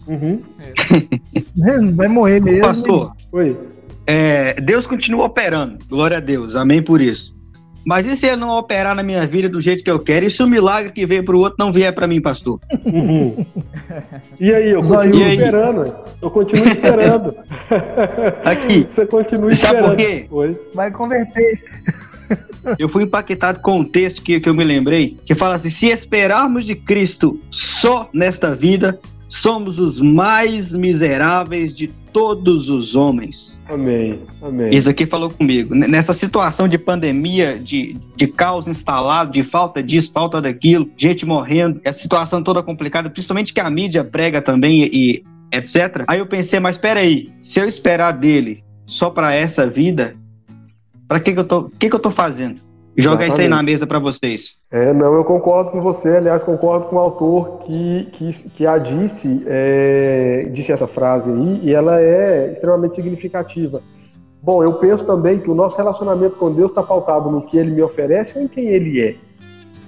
Uhum. Vai morrer mesmo. Pastor, Oi. É, Deus continua operando. Glória a Deus. Amém por isso. Mas e se ele não operar na minha vida do jeito que eu quero? E se o milagre que veio para o outro não vier para mim, pastor? Uhum. E aí, eu continuo aí? esperando. Eu continuo esperando. Aqui. Você continua esperando. Sabe por quê? Oi. Vai converter. Eu fui impactado com um texto que, que eu me lembrei, que fala assim: se esperarmos de Cristo só nesta vida, somos os mais miseráveis de todos os homens. Amém, amém. Isso aqui falou comigo. Nessa situação de pandemia, de, de caos instalado, de falta disso, falta daquilo, gente morrendo, essa situação toda complicada, principalmente que a mídia prega também e, e etc. Aí eu pensei, mas peraí, se eu esperar dele só para essa vida, para que, que eu tô, que, que eu tô fazendo? Joga isso aí na mesa para vocês. É, não, eu concordo com você, aliás, concordo com o autor que, que, que a disse, é, disse essa frase aí, e ela é extremamente significativa. Bom, eu penso também que o nosso relacionamento com Deus está pautado no que ele me oferece ou em quem ele é.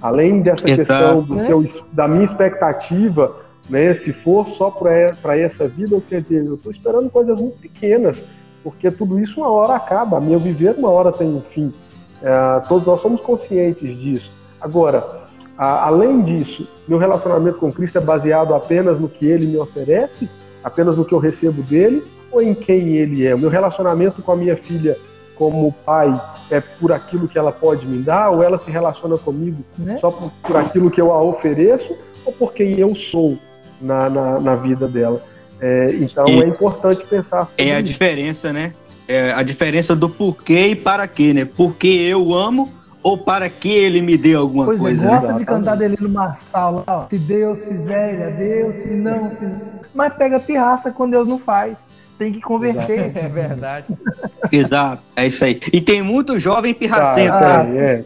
Além dessa Exato. questão do que eu, da minha expectativa, né, se for só para essa vida, eu quer dizer, eu estou esperando coisas muito pequenas, porque tudo isso uma hora acaba, meu viver uma hora tem um fim. É, todos nós somos conscientes disso. Agora, a, além disso, meu relacionamento com Cristo é baseado apenas no que Ele me oferece, apenas no que eu recebo dele, ou em quem Ele é? O meu relacionamento com a minha filha como pai é por aquilo que ela pode me dar, ou ela se relaciona comigo né? só por, por, aquilo que eu a ofereço, ou por quem eu sou na, na, na vida dela. É, então e é importante pensar. É a isso. diferença, né? é, a diferença do porquê e para quê, né? Porque eu amo ou para que ele me dê alguma pois é, coisa. Pois gosta de cantar dele no Marçal, ó. Se Deus fizer, ele é Deus, se não fizer. Mas pega pirraça quando Deus não faz. Tem que converter. Exato. É verdade. Exato, é isso aí. E tem muito jovem pirracento. Ah, é,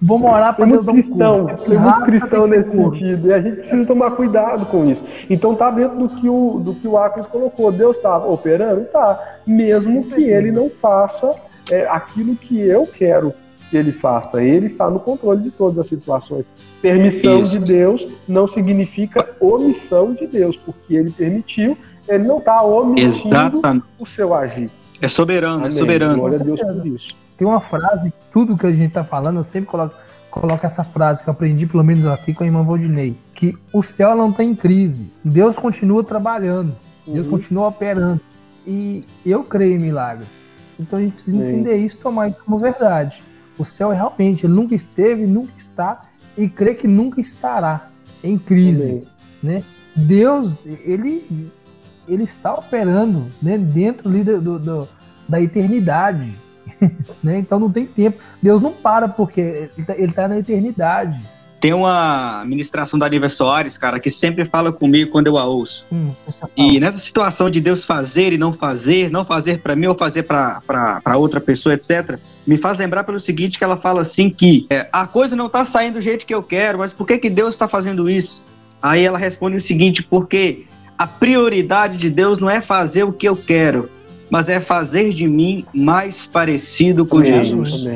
é. Vou morar para Deus cristão, tem muito cristão nesse sentido. E a gente precisa tomar cuidado com isso. Então tá dentro do que o, do que o Acres colocou. Deus está operando? Tá. Mesmo que ele não faça é, aquilo que eu quero que ele faça. Ele está no controle de todas as situações. Permissão isso. de Deus não significa omissão de Deus, porque ele permitiu, ele não está omitindo Exatamente. o seu agir. É soberano, é Amém. é soberano. Glória a Deus por isso. Tem uma frase, tudo que a gente tá falando, eu sempre coloco, coloco essa frase que eu aprendi, pelo menos aqui com a irmã Valdinei, que o céu não tem crise. Deus continua trabalhando. Deus uhum. continua operando. E eu creio em milagres. Então a gente precisa Sim. entender isso, tomar isso como verdade. O céu é realmente, ele nunca esteve, nunca está e crê que nunca estará em crise, né? Deus, ele ele está operando né, dentro do, do, da eternidade. né? Então não tem tempo. Deus não para porque ele está tá na eternidade. Tem uma ministração da Nívia Soares, cara, que sempre fala comigo quando eu a ouço. Hum, e nessa situação de Deus fazer e não fazer, não fazer para mim ou fazer para outra pessoa, etc., me faz lembrar pelo seguinte, que ela fala assim que é, a coisa não está saindo do jeito que eu quero, mas por que, que Deus está fazendo isso? Aí ela responde o seguinte, porque a prioridade de Deus não é fazer o que eu quero, mas é fazer de mim mais parecido com amém, Jesus.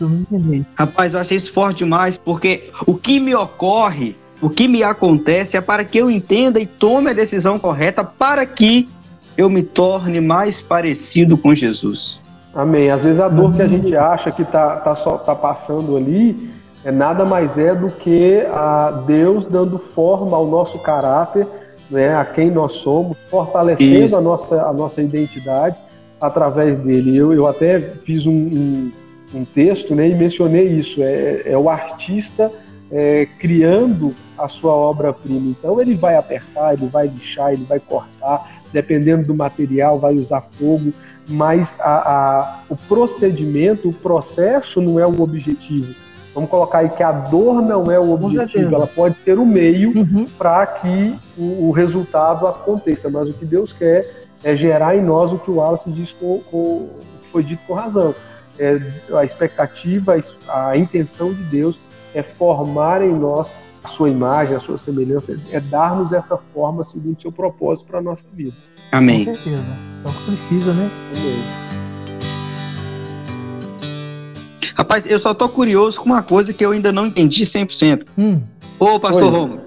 Amém. Rapaz, eu achei isso forte demais, porque o que me ocorre o que me acontece é para que eu entenda e tome a decisão correta para que eu me torne mais parecido com Jesus. Amém. Às vezes a dor que a gente acha que está tá só, tá passando ali é nada mais é do que a Deus dando forma ao nosso caráter, né, a quem nós somos, fortalecendo a nossa, a nossa identidade através dele. Eu, eu até fiz um, um, um texto né, e mencionei isso. É, é o artista é, criando a sua obra-prima. Então ele vai apertar, ele vai lixar, ele vai cortar, dependendo do material, vai usar fogo, mas a, a, o procedimento, o processo não é o objetivo. Vamos colocar aí que a dor não é o objetivo, ela pode ser o meio uhum. para que o, o, resultado aconteça, mas o que Deus quer é gerar em nós o que o Wallace diz com, com foi dito com razão. É, a expectativa, a intenção de Deus é formar em nós a sua imagem, a sua semelhança, é dar-nos essa forma segundo o seu propósito para a nossa vida. Amém. Com certeza. É o que precisa, né? Amém. Rapaz, eu só tô curioso com uma coisa que eu ainda não entendi 100%. Hum. Ô, pastor Romulo,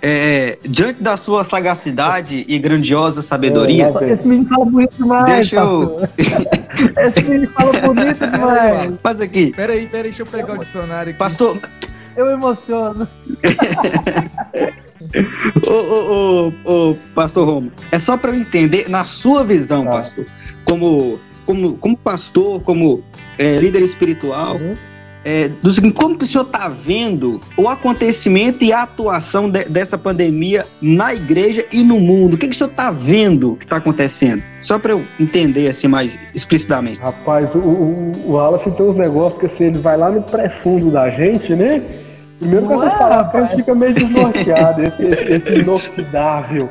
é, diante da sua sagacidade e grandiosa sabedoria. É, esse menino fala bonito demais. Deixa eu. esse menino fala bonito demais. Faz aqui. Peraí, peraí, deixa eu pegar o dicionário aqui. Pastor, eu emociono. ô, ô, ô, ô, pastor Romo, é só para eu entender, na sua visão, tá. pastor, como, como, como pastor, como é, líder espiritual, uhum. é, do seguinte, como que o senhor está vendo o acontecimento e a atuação de, dessa pandemia na igreja e no mundo? O que, que o senhor está vendo que está acontecendo? Só para eu entender assim mais explicitamente. Rapaz, o, o, o Wallace tem uns negócios que assim, ele vai lá no pré-fundo da gente, né? Primeiro com essas palavras, a gente fica meio desnorteado, esse, esse inoxidável.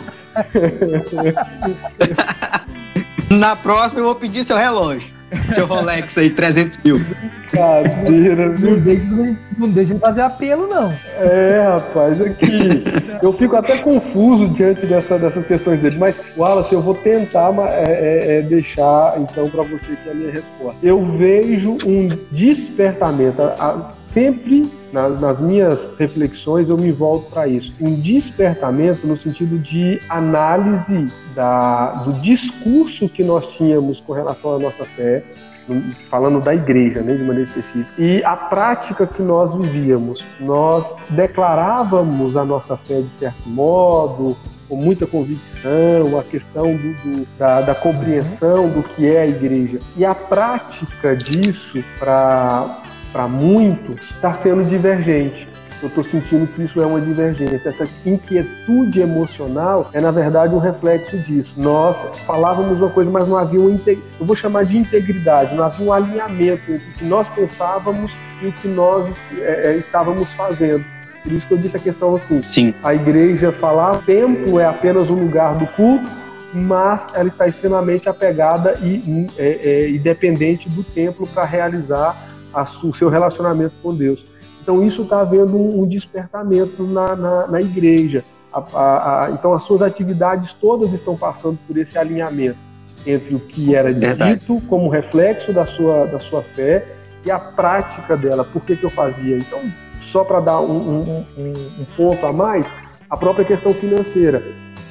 Na próxima eu vou pedir seu relógio. Seu Rolex aí, 300 mil. Cadeira, não deixa, não deixa de fazer apelo, não. É, rapaz, aqui. Eu fico até confuso diante dessa, dessas questões dele. Mas, Wallace, eu vou tentar é, é, é deixar, então, para você que é a minha resposta. Eu vejo um despertamento. A, sempre nas, nas, minhas reflexões eu me volto para isso. Um despertamento no sentido de análise da, do discurso que nós tínhamos com relação à nossa fé, falando da igreja, né, de maneira específica, e a prática que nós vivíamos. Nós declarávamos a nossa fé de certo modo, com muita convicção, a questão do, do, da, da compreensão do que é a igreja. E a prática disso para para muitos, está sendo divergente. Eu estou sentindo que isso é uma divergência. Essa inquietude emocional é, na verdade, um reflexo disso. Nós falávamos uma coisa, mas não havia um, eu vou chamar de integridade, não havia um alinhamento entre o que nós pensávamos e o que nós é, é estávamos fazendo. Por isso que eu disse a questão assim: Sim. a igreja falar, templo é apenas um lugar do culto, mas ela está extremamente apegada e, é, é, e dependente do templo para realizar a, o seu relacionamento com Deus. Então, isso está havendo um, um despertamento na, na, na igreja. A, a, a, então, as suas atividades todas estão passando por esse alinhamento entre o que era dito como reflexo da sua, da sua fé e a prática dela. Por que, que eu fazia? Então, só para dar um, um, um, ponto a mais, a própria questão financeira.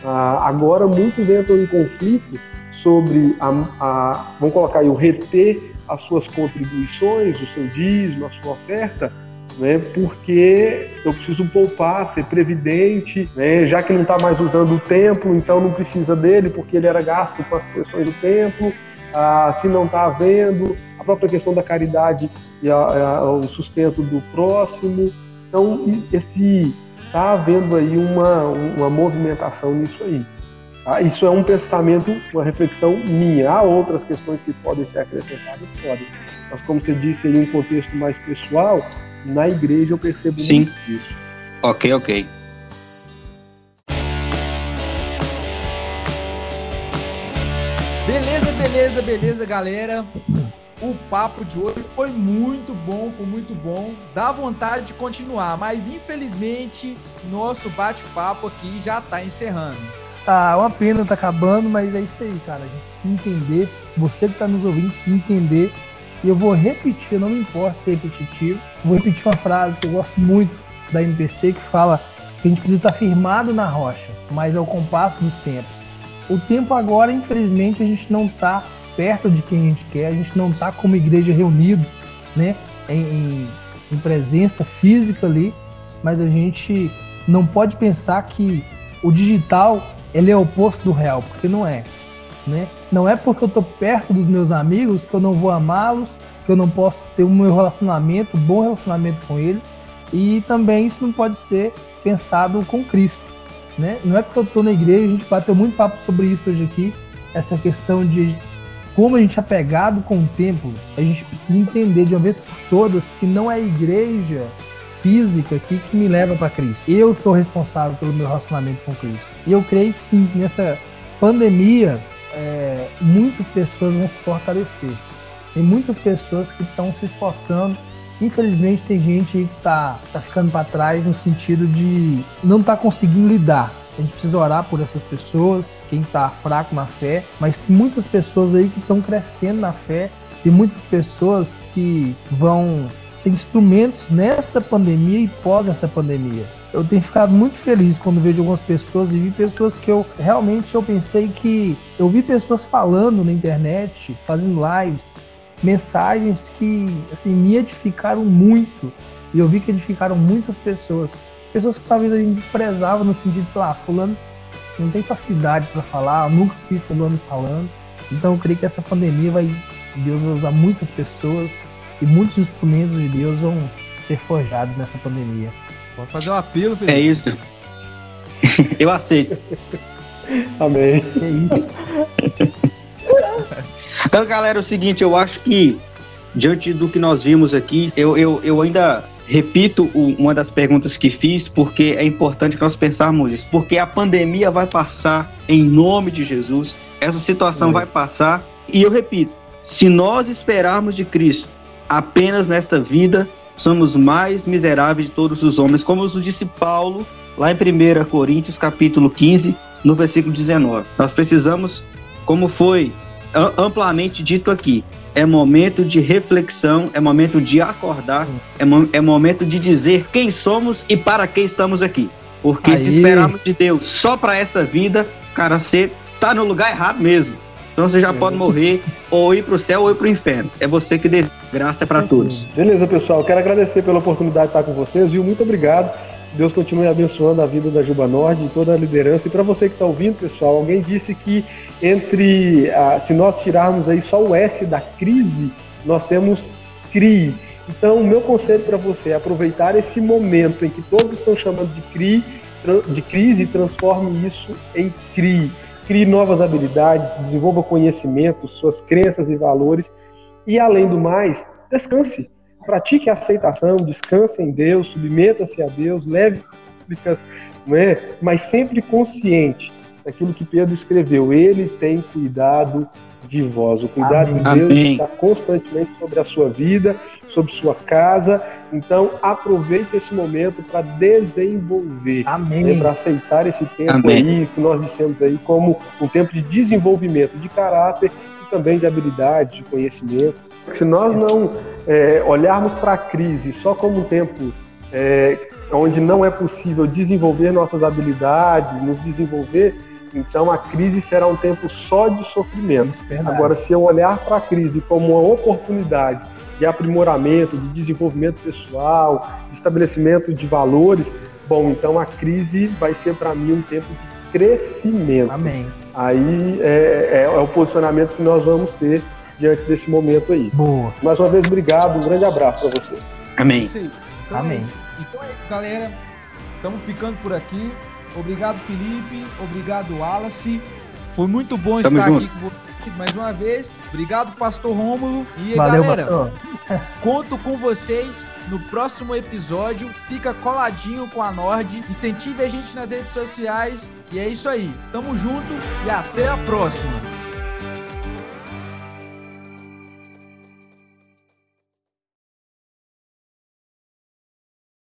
Ah, agora, muitos entram em conflito sobre, a, a, vamos colocar aí, o reter as suas contribuições, o seu dízimo, a sua oferta, né, porque eu preciso poupar, ser previdente, né, já que não está mais usando o templo, então não precisa dele, porque ele era gasto com as questões do templo, ah, se não está havendo, a própria questão da caridade e a, a, o sustento do próximo. Então, esse está havendo aí uma, uma movimentação nisso aí. Ah, isso é um pensamento, uma reflexão minha. Há outras questões que podem ser acrescentadas? Podem. Mas, como você disse em um contexto mais pessoal, na igreja eu percebo Sim. muito isso. Ok, ok. Beleza, beleza, beleza, galera. O papo de hoje foi muito bom, foi muito bom. Dá vontade de continuar, mas infelizmente nosso bate-papo aqui já está encerrando. Ah, uma pena, tá acabando, mas é isso aí, cara. A gente precisa entender. Você que tá nos ouvindo precisa entender. E eu vou repetir, não me importa ser repetitivo. Vou repetir uma frase que eu gosto muito da MPC que fala A gente precisa estar firmado na rocha, mas é o compasso dos tempos. O tempo agora, infelizmente, a gente não está perto de quem a gente quer, a gente não está como igreja reunido, né, em, em, em presença física ali, mas a gente não pode pensar que o digital ele é oposto do real, porque não é. Né? Não é porque eu estou perto dos meus amigos que eu não vou amá-los, que eu não posso ter um meu relacionamento, um bom relacionamento com eles. E também isso não pode ser pensado com Cristo. Né? Não é porque eu estou na igreja, a gente bateu muito papo sobre isso hoje aqui, essa questão de como a gente é pegado com o tempo, a gente precisa entender de uma vez por todas que não é igreja física aqui que me leva para Cristo. Eu estou responsável pelo meu relacionamento com Cristo. E eu creio que sim, nessa pandemia, é, muitas pessoas vão se fortalecer. Tem muitas pessoas que estão se esforçando. Infelizmente, tem gente aí que está tá ficando para trás no sentido de não estar tá conseguindo lidar. A gente precisa orar por essas pessoas, quem está fraco na fé, mas tem muitas pessoas aí que estão crescendo na fé tem muitas pessoas que vão ser instrumentos nessa pandemia e pós essa pandemia. Eu tenho ficado muito feliz quando vejo algumas pessoas e vi pessoas que eu realmente eu pensei que eu vi pessoas falando na internet, fazendo lives, mensagens que assim me edificaram muito e eu vi que edificaram muitas pessoas, pessoas que talvez a gente desprezava no sentido de falar, ah, fulano não tem facilidade para falar, nunca vi fulano falando. Então eu creio que essa pandemia vai Deus vai usar muitas pessoas e muitos instrumentos de Deus vão ser forjados nessa pandemia. Pode fazer um apelo, Felipe. É isso. Eu aceito. Amém. É isso. Então, galera, é o seguinte, eu acho que diante do que nós vimos aqui, eu, eu, eu ainda repito o, uma das perguntas que fiz, porque é importante que nós pensarmos isso. Porque a pandemia vai passar em nome de Jesus, essa situação é. vai passar, e eu repito, se nós esperarmos de Cristo apenas nesta vida, somos mais miseráveis de todos os homens, como nos disse Paulo lá em 1 Coríntios capítulo 15, no versículo 19. Nós precisamos, como foi amplamente dito aqui, é momento de reflexão, é momento de acordar, é, mo é momento de dizer quem somos e para que estamos aqui. Porque Aí. se esperarmos de Deus só para essa vida, cara, você tá no lugar errado mesmo. Então você já é. pode morrer ou ir para o céu ou ir para o inferno. É você que deseja. Graça para todos. Beleza, pessoal. Quero agradecer pela oportunidade de estar com vocês, viu? Muito obrigado. Deus continue abençoando a vida da Juba Nord e toda a liderança. E para você que está ouvindo, pessoal, alguém disse que entre ah, se nós tirarmos aí só o S da crise, nós temos CRI. Então, o meu conselho para você é aproveitar esse momento em que todos estão chamando de CRI, de crise e transforme isso em CRI crie novas habilidades, desenvolva conhecimento, suas crenças e valores e, além do mais, descanse. Pratique a aceitação, descanse em Deus, submeta-se a Deus, leve súplicas, é? mas sempre consciente daquilo que Pedro escreveu. Ele tem cuidado de vós. O cuidado Amém. de Deus está constantemente sobre a sua vida, sobre sua casa então, aproveite esse momento para desenvolver, né, para aceitar esse tempo Amém. aí que nós dissemos aí como um tempo de desenvolvimento de caráter e também de habilidade, de conhecimento. Se nós não é, olharmos para a crise só como um tempo é, onde não é possível desenvolver nossas habilidades, nos desenvolver, então a crise será um tempo só de sofrimento. É Agora, se eu olhar para a crise como uma oportunidade de aprimoramento, de desenvolvimento pessoal, de estabelecimento de valores, bom, então a crise vai ser para mim um tempo de crescimento. Amém. Aí é, é, é, o posicionamento que nós vamos ter diante desse momento aí. Boa. Mais uma vez, obrigado, um grande abraço para você. Amém. Então Amém. É então é isso, galera. Estamos ficando por aqui. Obrigado, Felipe. Obrigado, Wallace. Foi muito bom Tamo estar junto. aqui com vocês mais uma vez. Obrigado, Pastor Rômulo. E Valeu, galera, pastor. conto com vocês no próximo episódio. Fica coladinho com a Nord. Incentive a gente nas redes sociais. E é isso aí. Tamo junto e até a próxima.